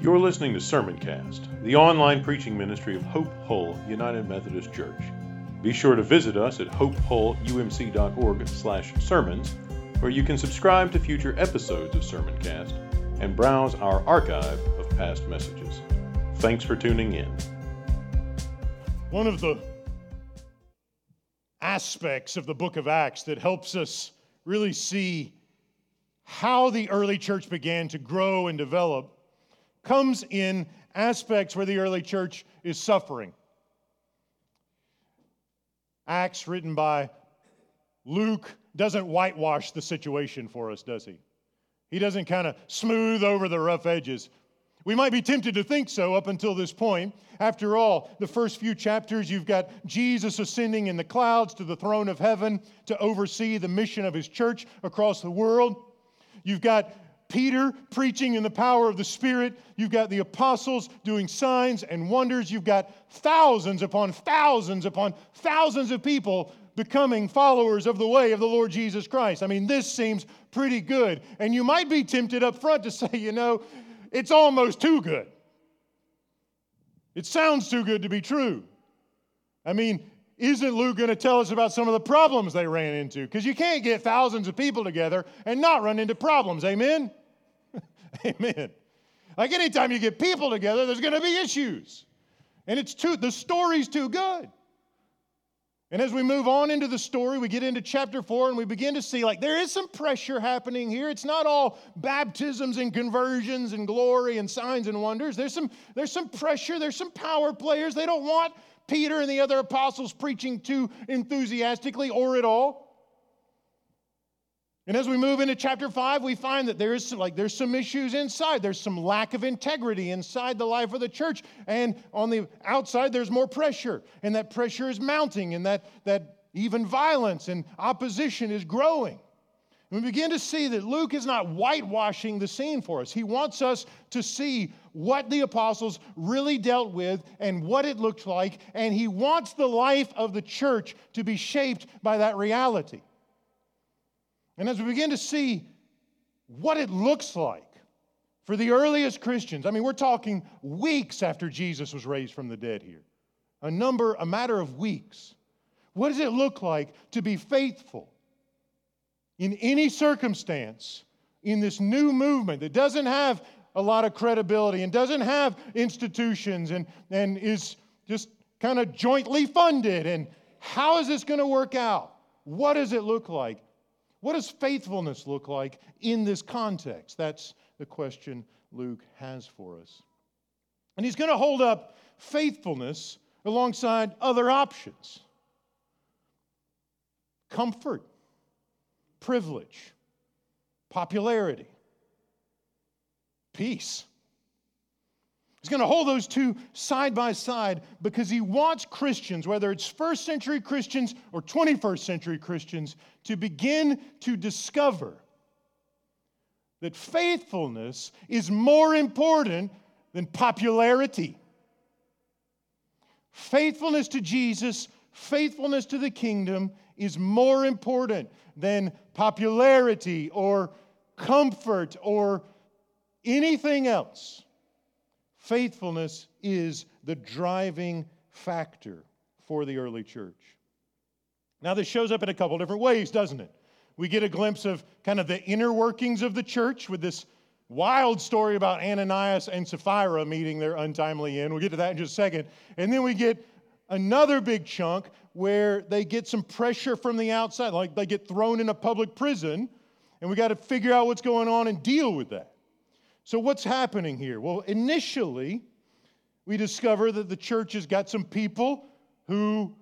You're listening to Sermoncast, the online preaching ministry of Hope Hull United Methodist Church. Be sure to visit us at hopehullumc.org/sermons, where you can subscribe to future episodes of Sermoncast and browse our archive of past messages. Thanks for tuning in. One of the aspects of the book of Acts that helps us really see how the early church began to grow and develop comes in aspects where the early church is suffering. Acts, written by Luke, doesn't whitewash the situation for us, does he? He doesn't kind of smooth over the rough edges. We might be tempted to think so up until this point. After all, the first few chapters, you've got Jesus ascending in the clouds to the throne of heaven to oversee the mission of his church across the world. You've got Peter preaching in the power of the Spirit. You've got the apostles doing signs and wonders. You've got thousands upon thousands upon thousands of people becoming followers of the way of the Lord Jesus Christ. I mean, this seems pretty good. And you might be tempted up front to say, you know, it's almost too good. It sounds too good to be true. I mean, isn't Luke going to tell us about some of the problems they ran into? Because you can't get thousands of people together and not run into problems. Amen? Amen. Like anytime you get people together, there's going to be issues. And it's too, the story's too good. And as we move on into the story, we get into chapter four and we begin to see like there is some pressure happening here. It's not all baptisms and conversions and glory and signs and wonders. There's some, there's some pressure, there's some power players. They don't want Peter and the other apostles preaching too enthusiastically or at all. And as we move into chapter 5, we find that there is some, like there's some issues inside. There's some lack of integrity inside the life of the church. And on the outside, there's more pressure. And that pressure is mounting, and that, that even violence and opposition is growing. And we begin to see that Luke is not whitewashing the scene for us. He wants us to see what the apostles really dealt with and what it looked like. And he wants the life of the church to be shaped by that reality. And as we begin to see what it looks like for the earliest Christians, I mean, we're talking weeks after Jesus was raised from the dead here, a number, a matter of weeks. What does it look like to be faithful in any circumstance in this new movement that doesn't have a lot of credibility and doesn't have institutions and, and is just kind of jointly funded? And how is this going to work out? What does it look like? What does faithfulness look like in this context? That's the question Luke has for us. And he's going to hold up faithfulness alongside other options comfort, privilege, popularity, peace. He's going to hold those two side by side because he wants Christians, whether it's first century Christians or 21st century Christians, to begin to discover that faithfulness is more important than popularity. Faithfulness to Jesus, faithfulness to the kingdom is more important than popularity or comfort or anything else. Faithfulness is the driving factor for the early church. Now, this shows up in a couple different ways, doesn't it? We get a glimpse of kind of the inner workings of the church with this wild story about Ananias and Sapphira meeting their untimely end. We'll get to that in just a second. And then we get another big chunk where they get some pressure from the outside, like they get thrown in a public prison, and we got to figure out what's going on and deal with that. So, what's happening here? Well, initially, we discover that the church has got some people who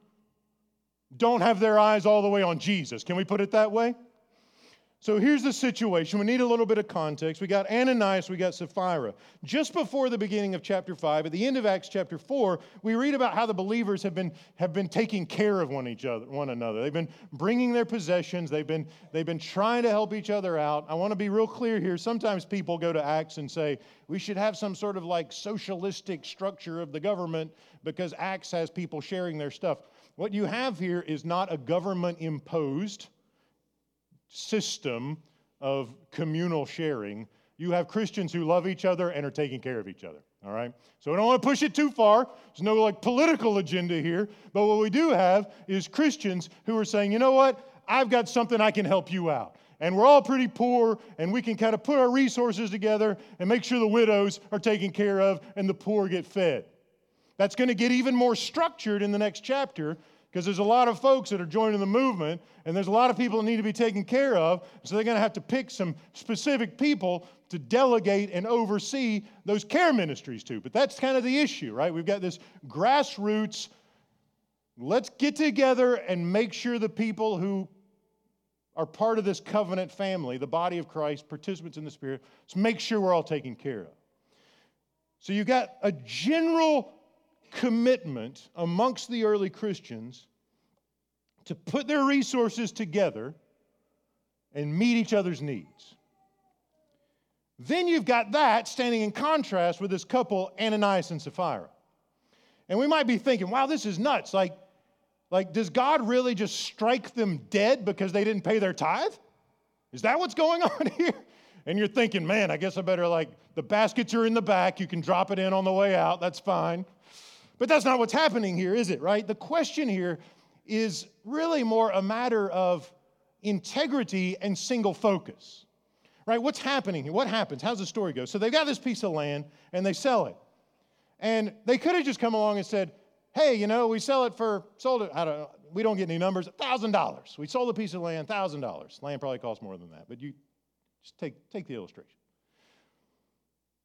don't have their eyes all the way on Jesus. Can we put it that way? So here's the situation. We need a little bit of context. We got Ananias, we got Sapphira. Just before the beginning of chapter 5, at the end of Acts chapter 4, we read about how the believers have been, have been taking care of one, each other, one another. They've been bringing their possessions, they've been, they've been trying to help each other out. I want to be real clear here. Sometimes people go to Acts and say, we should have some sort of like socialistic structure of the government because Acts has people sharing their stuff. What you have here is not a government imposed system of communal sharing, You have Christians who love each other and are taking care of each other. All right? So I don't want to push it too far. There's no like political agenda here. But what we do have is Christians who are saying, you know what? I've got something I can help you out. And we're all pretty poor, and we can kind of put our resources together and make sure the widows are taken care of and the poor get fed. That's going to get even more structured in the next chapter because there's a lot of folks that are joining the movement and there's a lot of people that need to be taken care of. So they're going to have to pick some specific people to delegate and oversee those care ministries to. But that's kind of the issue, right? We've got this grassroots, let's get together and make sure the people who are part of this covenant family, the body of Christ, participants in the Spirit, let's make sure we're all taken care of. So you've got a general commitment amongst the early Christians to put their resources together and meet each other's needs. Then you've got that standing in contrast with this couple, Ananias and Sapphira. And we might be thinking, wow, this is nuts. Like, like, does God really just strike them dead because they didn't pay their tithe? Is that what's going on here? And you're thinking, man, I guess I better, like, the baskets are in the back. You can drop it in on the way out. That's fine. But that's not what's happening here, is it, right? The question here is really more a matter of integrity and single focus. Right? What's happening here? What happens? How's the story go? So they've got this piece of land and they sell it. And they could have just come along and said, hey, you know, we sell it for, sold it, I don't know, we don't get any numbers, $1,000. We sold a piece of land, $1,000. Land probably costs more than that, but you just take, take the illustration.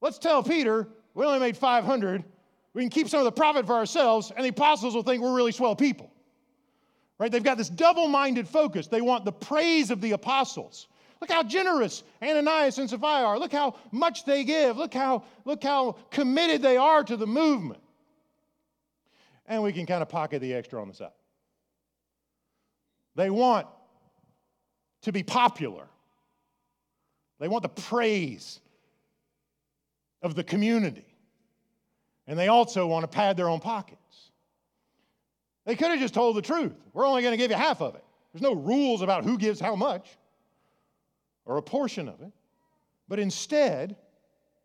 Let's tell Peter we only made 500. We can keep some of the profit for ourselves, and the apostles will think we're really swell people. Right? They've got this double minded focus. They want the praise of the apostles. Look how generous Ananias and Sapphira are. Look how much they give. Look how, look how committed they are to the movement. And we can kind of pocket the extra on the side. They want to be popular. They want the praise of the community. And they also want to pad their own pockets. They could have just told the truth. We're only going to give you half of it. There's no rules about who gives how much or a portion of it. But instead,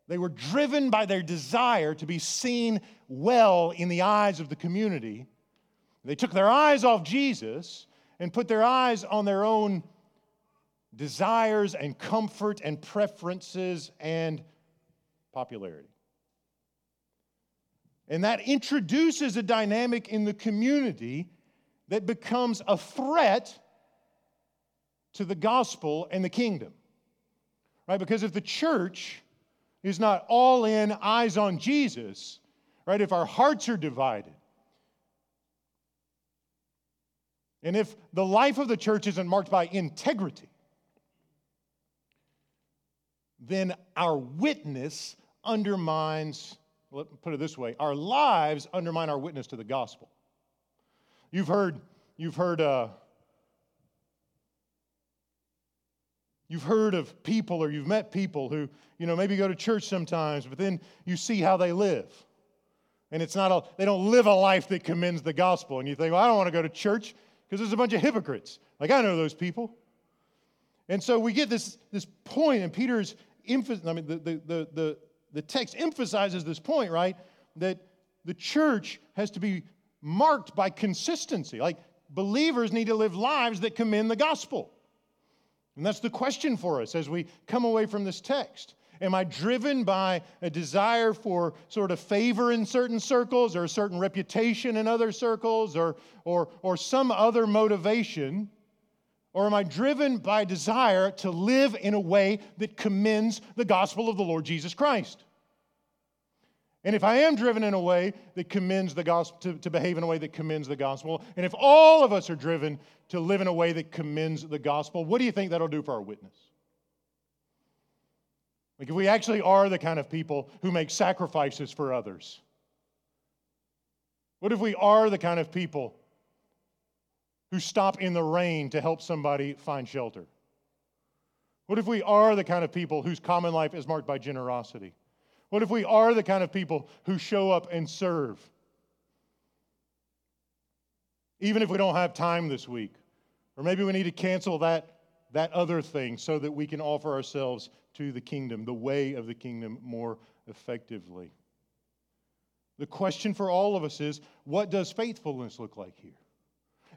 they were driven by their desire to be seen well in the eyes of the community. They took their eyes off Jesus and put their eyes on their own desires and comfort and preferences and popularity. And that introduces a dynamic in the community that becomes a threat to the gospel and the kingdom. Right? Because if the church is not all in, eyes on Jesus, right? If our hearts are divided, and if the life of the church isn't marked by integrity, then our witness undermines let me put it this way our lives undermine our witness to the gospel. You've heard, you've heard, uh, you've heard of people or you've met people who, you know, maybe go to church sometimes, but then you see how they live. And it's not a, they don't live a life that commends the gospel. And you think, well, I don't want to go to church because there's a bunch of hypocrites. Like, I know those people. And so we get this, this point, and Peter's emphasis, I mean, the, the, the, the the text emphasizes this point, right? That the church has to be marked by consistency. Like believers need to live lives that commend the gospel. And that's the question for us as we come away from this text. Am I driven by a desire for sort of favor in certain circles or a certain reputation in other circles or, or, or some other motivation? Or am I driven by desire to live in a way that commends the gospel of the Lord Jesus Christ? And if I am driven in a way that commends the gospel, to, to, behave in a way that commends the gospel, and if all of us are driven to live in a way that commends the gospel, what do you think that'll do for our witness? Like if we actually are the kind of people who make sacrifices for others, what if we are the kind of people who stop in the rain to help somebody find shelter? What if we are the kind of people whose common life is marked by generosity? What if we are the kind of people who show up and serve? Even if we don't have time this week, or maybe we need to cancel that that other thing so that we can offer ourselves to the kingdom, the way of the kingdom, more effectively. The question for all of us is what does faithfulness look like here?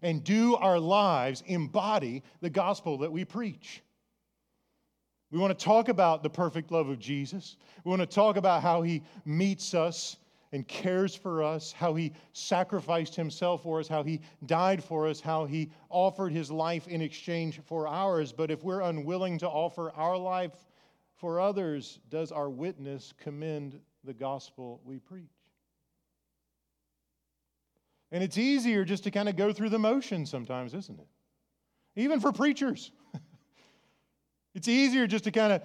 And do our lives embody the gospel that we preach? We want to talk about the perfect love of Jesus. We want to talk about how he meets us and cares for us, how he sacrificed himself for us, how he died for us, how he offered his life in exchange for ours. But if we're unwilling to offer our life for others, does our witness commend the gospel we preach? And it's easier just to kind of go through the motions sometimes, isn't it? Even for preachers. it's easier just to kind of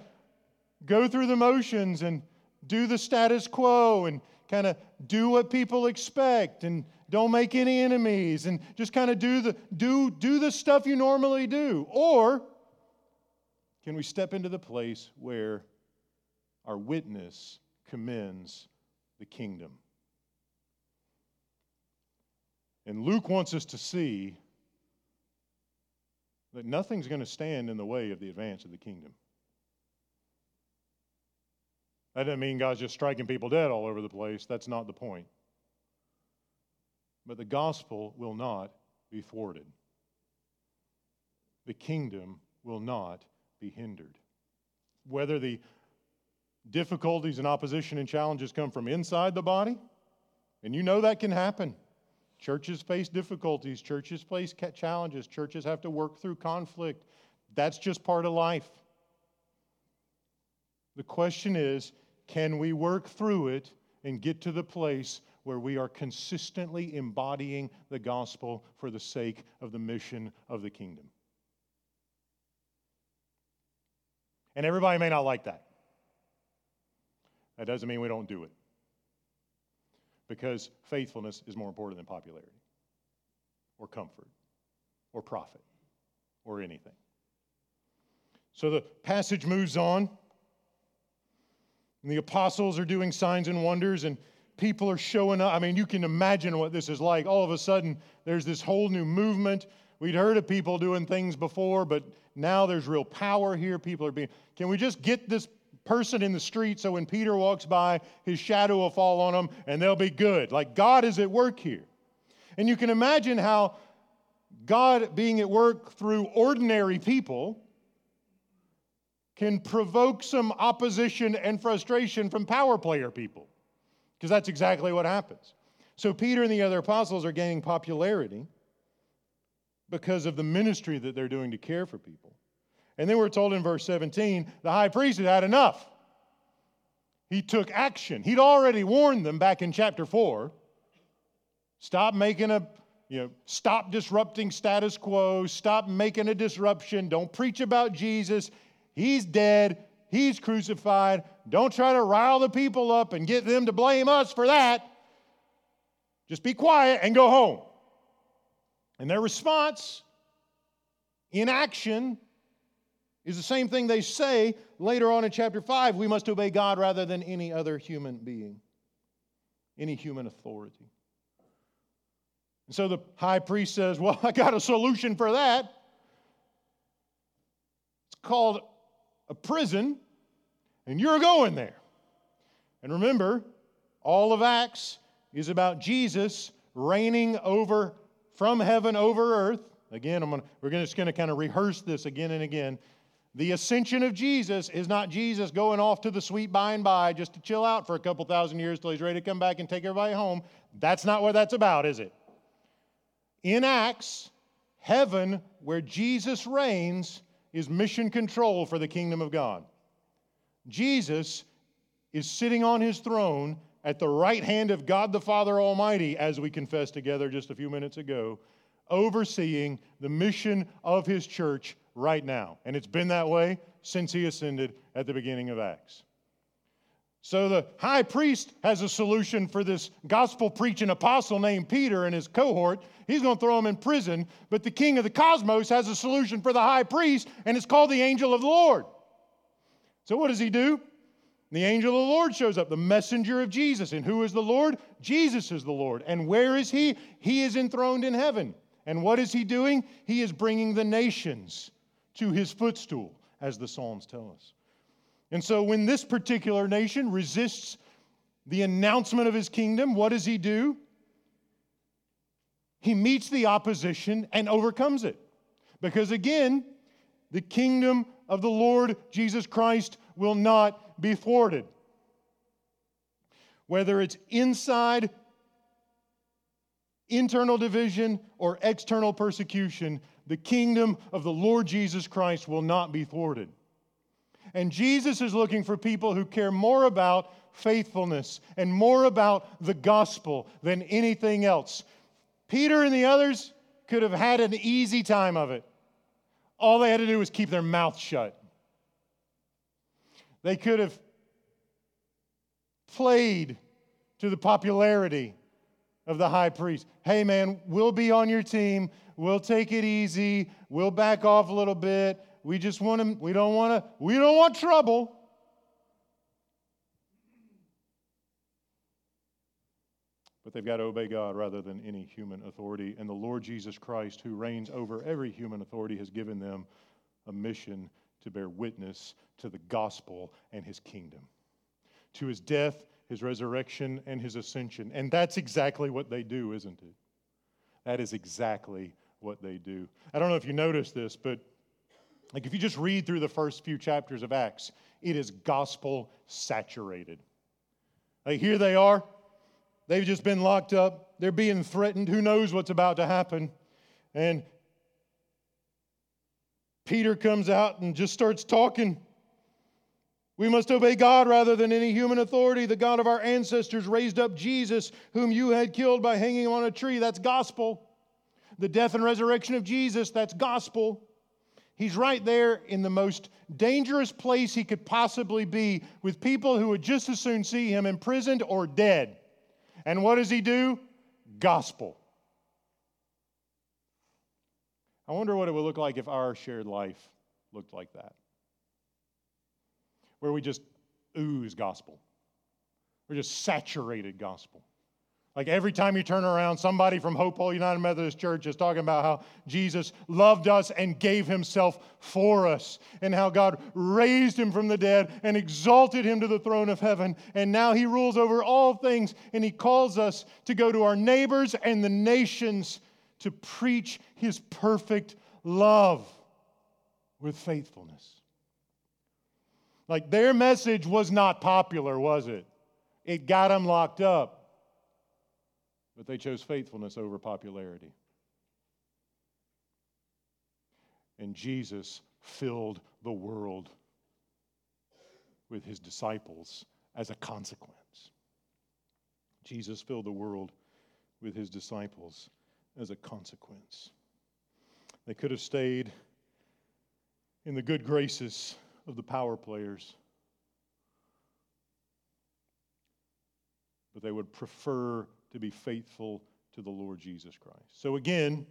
go through the motions and do the status quo and kind of do what people expect and don't make any enemies and just kind of do the do do the stuff you normally do or can we step into the place where our witness commends the kingdom and Luke wants us to see that nothing's going to stand in the way of the advance of the kingdom. That doesn't mean God's just striking people dead all over the place. That's not the point. But the gospel will not be thwarted, the kingdom will not be hindered. Whether the difficulties and opposition and challenges come from inside the body, and you know that can happen. Churches face difficulties, churches face challenges, churches have to work through conflict. That's just part of life. The question is can we work through it and get to the place where we are consistently embodying the gospel for the sake of the mission of the kingdom? And everybody may not like that. That doesn't mean we don't do it because faithfulness is more important than popularity or comfort or profit or anything. So the passage moves on. And the apostles are doing signs and wonders, and people are showing up. I mean, you can imagine what this is like. All of a sudden, there's this whole new movement. We'd heard of people doing things before, but now there's real power here. People are being. Can we just get this person in the street so when Peter walks by, his shadow will fall on them and they'll be good. Like God is at work here. And you can imagine how God being at work through ordinary people can provoke some opposition and frustration from power player people, because that's exactly what happens. So Peter and the other apostles are gaining popularity because of the ministry that they're doing to care for people. And then we're told in verse 17 the high priest had had enough. He took action. He'd already warned them back in chapter 4 stop making a, you know, stop disrupting status quo, stop making a disruption, don't preach about Jesus. He's dead, he's crucified. Don't try to rile the people up and get them to blame us for that. Just be quiet and go home. And their response in is the same thing they say later on in chapter 5 we must obey God rather than any other human being, any human authority. And so the high priest says, Well, I got a solution for that. It's called a prison, and you're going there. And remember, all of Acts is about Jesus reigning over from heaven over earth. Again, I'm gonna, we're just going to kind of rehearse this again and again. The ascension of Jesus is not Jesus going off to the sweet by and by just to chill out for a couple thousand years till he's ready to come back and take everybody home. That's not what that's about, is it? In Acts, heaven, where Jesus reigns, is mission control for the kingdom of God. Jesus is sitting on his throne at the right hand of God the Father Almighty, as we confessed together just a few minutes ago, overseeing the mission of his church right now. And it's been that way since he ascended at the beginning of Acts. So the high priest has a solution for this gospel preaching apostle named Peter and his cohort. He's going to throw him in prison. But the king of the cosmos has a solution for the high priest, and it's called the angel of the Lord. So what does he do? The angel of the Lord shows up, the messenger of Jesus. And who is the Lord? Jesus is the Lord. And where is he? He is enthroned in heaven. And what is he doing? He is bringing the nations to his footstool, as the Psalms tell us. And so when this particular nation resists the announcement of his kingdom, what does he do? He meets the opposition and overcomes it. Because again, the kingdom of the Lord Jesus Christ will not be thwarted. Whether it's inside internal division or external persecution, the kingdom of the Lord Jesus Christ will not be thwarted. And Jesus is looking for people who care more about faithfulness and more about the gospel than anything else. Peter and the others could have had an easy time of it. All they had to do was keep their mouth shut. They could have played to the popularity of the high priest. Hey, man, we'll be on your team. We'll take it easy. We'll back off a little bit. We just want to, we don't want to, we don't want trouble. But they've got to obey God rather than any human authority. And the Lord Jesus Christ, who reigns over every human authority, has given them a mission to bear witness to the gospel and his kingdom, to his death, his resurrection, and his ascension. And that's exactly what they do, isn't it? That is exactly what they do. I don't know if you noticed this, but like if you just read through the first few chapters of Acts, it is gospel saturated. Like here they are. They've just been locked up. They're being threatened. Who knows what's about to happen? And Peter comes out and just starts talking. We must obey God rather than any human authority. The God of our ancestors raised up Jesus, whom you had killed by hanging on a tree. That's gospel. The death and resurrection of Jesus, that's gospel. He's right there in the most dangerous place he could possibly be with people who would just as soon see him imprisoned or dead. And what does he do? Gospel. I wonder what it would look like if our shared life looked like that. Where we just ooze gospel. We're just saturated gospel. Like every time you turn around, somebody from Hope Hull United Methodist Church is talking about how Jesus loved us and gave himself for us, and how God raised him from the dead and exalted him to the throne of heaven. And now he rules over all things, and he calls us to go to our neighbors and the nations to preach his perfect love with faithfulness. Like their message was not popular, was it? It got them locked up but they chose faithfulness over popularity. And Jesus filled the world with his disciples as a consequence. Jesus filled the world with his disciples as a consequence. They could have stayed in the good graces of the power players, but they would prefer to be faithful to the Lord Jesus Christ. So again,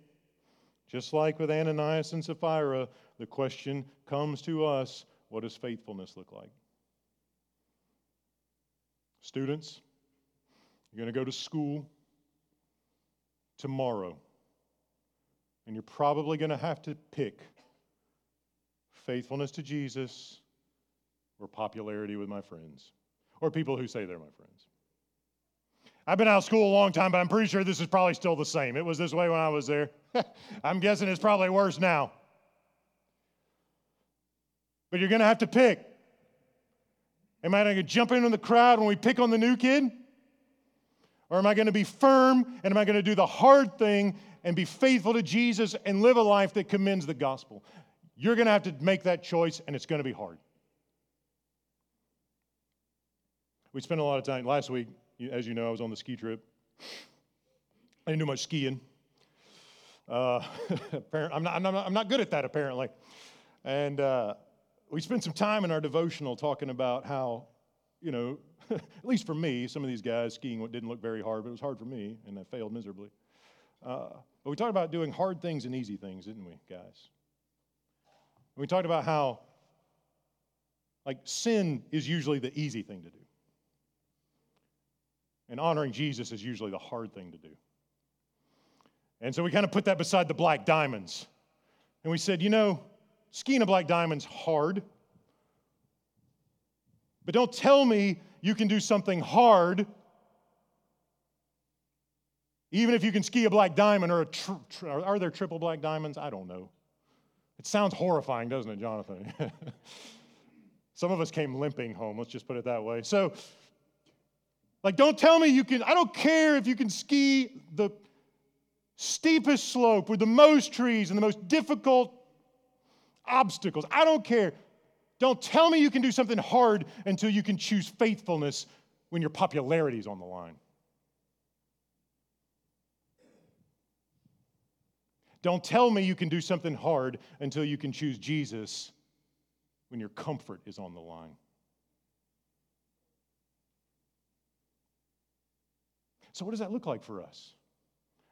just like with Ananias and Sapphira, the question comes to us what does faithfulness look like? Students, you're going to go to school tomorrow, and you're probably going to have to pick faithfulness to Jesus or popularity with my friends, or people who say they're my friends. I've been out of school a long time, but I'm pretty sure this is probably still the same. It was this way when I was there. I'm guessing it's probably worse now. But you're going to have to pick. Am I going to jump into the crowd when we pick on the new kid? Or am I going to be firm and am I going to do the hard thing and be faithful to Jesus and live a life that commends the gospel? You're going to have to make that choice and it's going to be hard. We spent a lot of time last week as you know, I was on the ski trip. I didn't do much skiing. Uh, I'm, not, I'm, not, I'm not good at that, apparently. And uh, we spent some time in our devotional talking about how, you know, at least for me, some of these guys skiing didn't look very hard, but it was hard for me, and I failed miserably. Uh, but we talked about doing hard things and easy things, didn't we, guys? And we talked about how, like, sin is usually the easy thing to do. And honoring Jesus is usually the hard thing to do. And so we kind of put that beside the black diamonds. And we said, you know, skiing a black diamond's hard. But don't tell me you can do something hard, even if you can ski a black diamond or a. Tr- tr- are there triple black diamonds? I don't know. It sounds horrifying, doesn't it, Jonathan? Some of us came limping home, let's just put it that way. So, like, don't tell me you can, I don't care if you can ski the steepest slope with the most trees and the most difficult obstacles. I don't care. Don't tell me you can do something hard until you can choose faithfulness when your popularity is on the line. Don't tell me you can do something hard until you can choose Jesus when your comfort is on the line. So, what does that look like for us?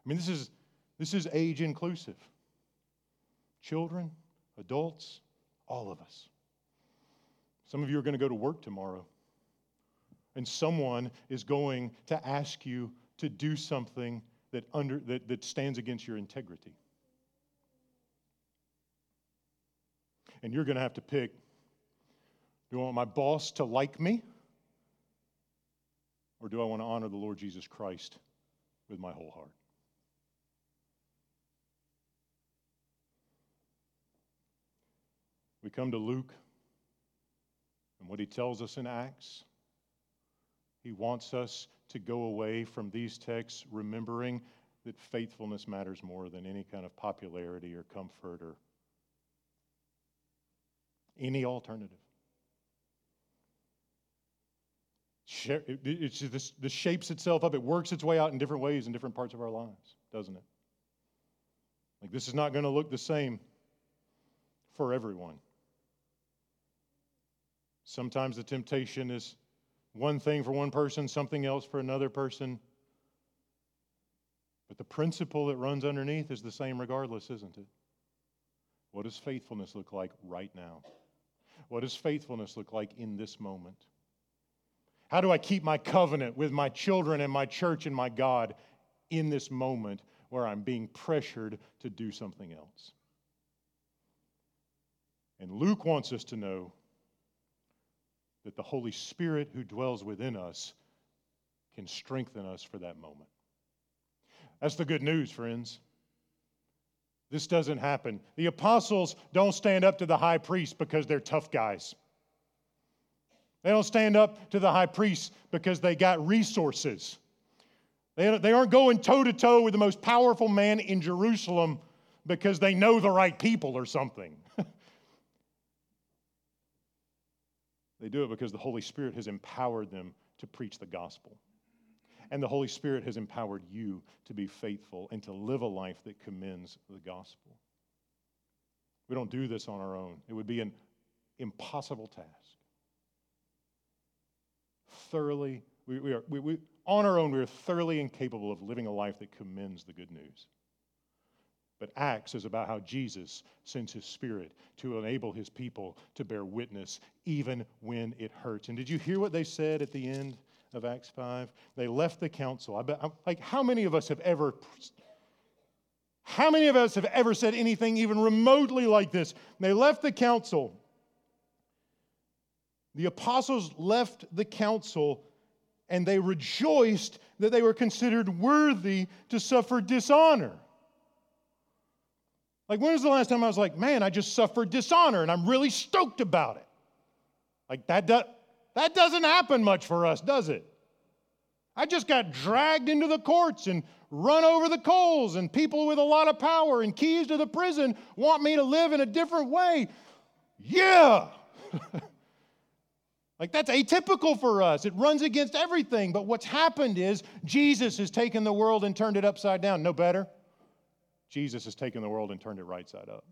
I mean, this is, this is age inclusive. Children, adults, all of us. Some of you are going to go to work tomorrow, and someone is going to ask you to do something that, under, that, that stands against your integrity. And you're going to have to pick do I want my boss to like me? Or do I want to honor the Lord Jesus Christ with my whole heart? We come to Luke and what he tells us in Acts. He wants us to go away from these texts remembering that faithfulness matters more than any kind of popularity or comfort or any alternative. It's shapes itself up. It works its way out in different ways in different parts of our lives, doesn't it? Like this is not going to look the same for everyone. Sometimes the temptation is one thing for one person, something else for another person. But the principle that runs underneath is the same regardless, isn't it? What does faithfulness look like right now? What does faithfulness look like in this moment? How do I keep my covenant with my children and my church and my God in this moment where I'm being pressured to do something else? And Luke wants us to know that the Holy Spirit who dwells within us can strengthen us for that moment. That's the good news, friends. This doesn't happen. The apostles don't stand up to the high priest because they're tough guys. They don't stand up to the high priest because they got resources. They, aren't going toe to toe with the most powerful man in Jerusalem because they know the right people or something. They do it because the Holy Spirit has empowered them to preach the gospel. And the Holy Spirit has empowered you to be faithful and to live a life that commends the gospel. We don't do this on our own, it would be an impossible task. Thoroughly, we, we are, we, we, on our own, we are thoroughly incapable of living a life that commends the good news. But Acts is about how Jesus sends his spirit to enable his people to bear witness even when it hurts. And did you hear what they said at the end of Acts 5? They left the council. I bet, like, how many of us have ever. How many of us have ever said anything even remotely like this? They left the council. The apostles left the council and they rejoiced that they were considered worthy to suffer dishonor. Like, when was the last time I was like, man, I just suffered dishonor and I'm really stoked about it? Like, that, do, that doesn't happen much for us, does it? I just got dragged into the courts and run over the coals, and people with a lot of power and keys to the prison want me to live in a different way. Yeah! like, that's atypical for us. It runs against everything. But what's happened is Jesus has taken the world and turned it upside down. No better? Jesus has taken the world and turned it right side up.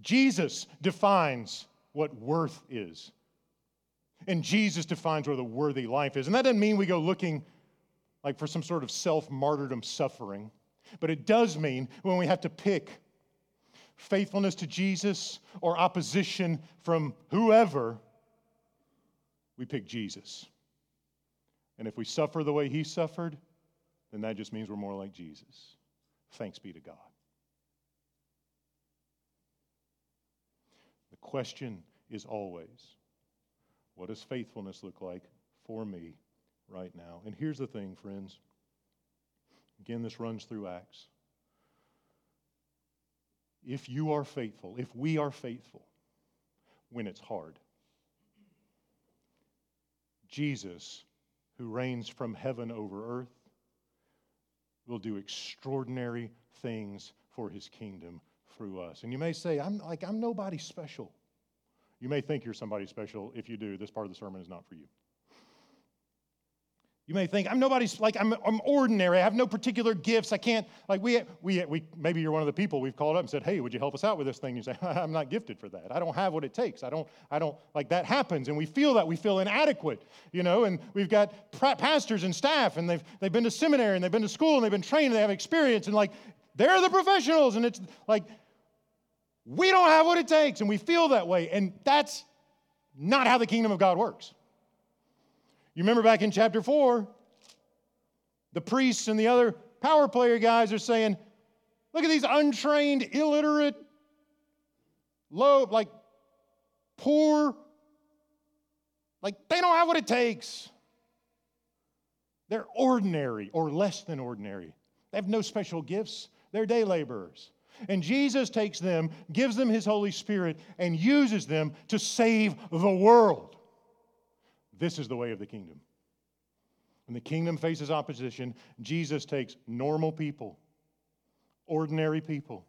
Jesus defines what worth is. And Jesus defines where the worthy life is. And that doesn't mean we go looking like for some sort of self martyrdom suffering, but it does mean when we have to pick faithfulness to Jesus or opposition from whoever, we pick Jesus. And if we suffer the way he suffered, then that just means we're more like Jesus. Thanks be to God. The question is always what does faithfulness look like for me right now? And here's the thing, friends. Again, this runs through Acts. If you are faithful, if we are faithful when it's hard, Jesus, who reigns from heaven over earth, will do extraordinary things for his kingdom through us. And you may say, I'm like, I'm nobody special. You may think you're somebody special. If you do, this part of the sermon is not for you. You may think, I'm nobody's, like, I'm, I'm ordinary. I have no particular gifts. I can't, like, we, we, we, maybe you're one of the people we've called up and said, hey, would you help us out with this thing? You say, I'm not gifted for that. I don't have what it takes. I don't, I don't, like, that happens. And we feel that. We feel inadequate, you know, and we've got pastors and staff, and they've, they've been to seminary, and they've been to school, and they've been trained, and they have experience, and, like, they're the professionals. And it's like, we don't have what it takes, and we feel that way. And that's not how the kingdom of God works. You remember back in chapter 4, the priests and the other power player guys are saying, look at these untrained, illiterate, low, like poor, like they don't have what it takes. They're ordinary or less than ordinary. They have no special gifts. They're day laborers. And Jesus takes them, gives them his Holy Spirit, and uses them to save the world. This is the way of the kingdom. When the kingdom faces opposition, Jesus takes normal people, ordinary people,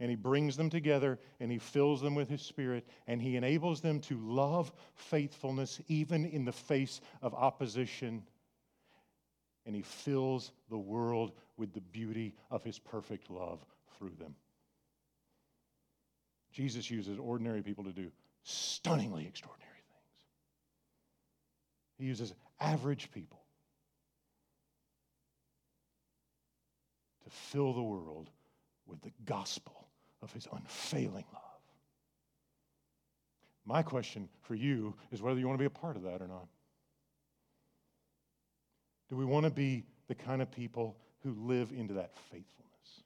and he brings them together and he fills them with his spirit and he enables them to love faithfulness even in the face of opposition. And he fills the world with the beauty of his perfect love through them. Jesus uses ordinary people to do stunningly extraordinary he uses average people to fill the world with the gospel of his unfailing love. My question for you is whether you want to be a part of that or not. Do we want to be the kind of people who live into that faithfulness?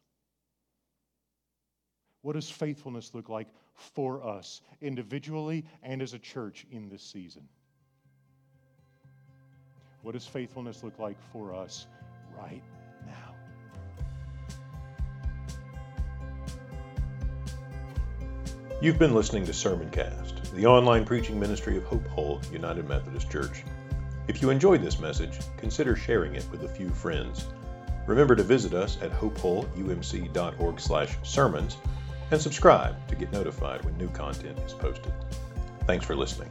What does faithfulness look like for us individually and as a church in this season? What does faithfulness look like for us right now? You've been listening to Sermoncast, the online preaching ministry of Hope Hull United Methodist Church. If you enjoyed this message, consider sharing it with a few friends. Remember to visit us at hopehullumc.org/sermons and subscribe to get notified when new content is posted. Thanks for listening.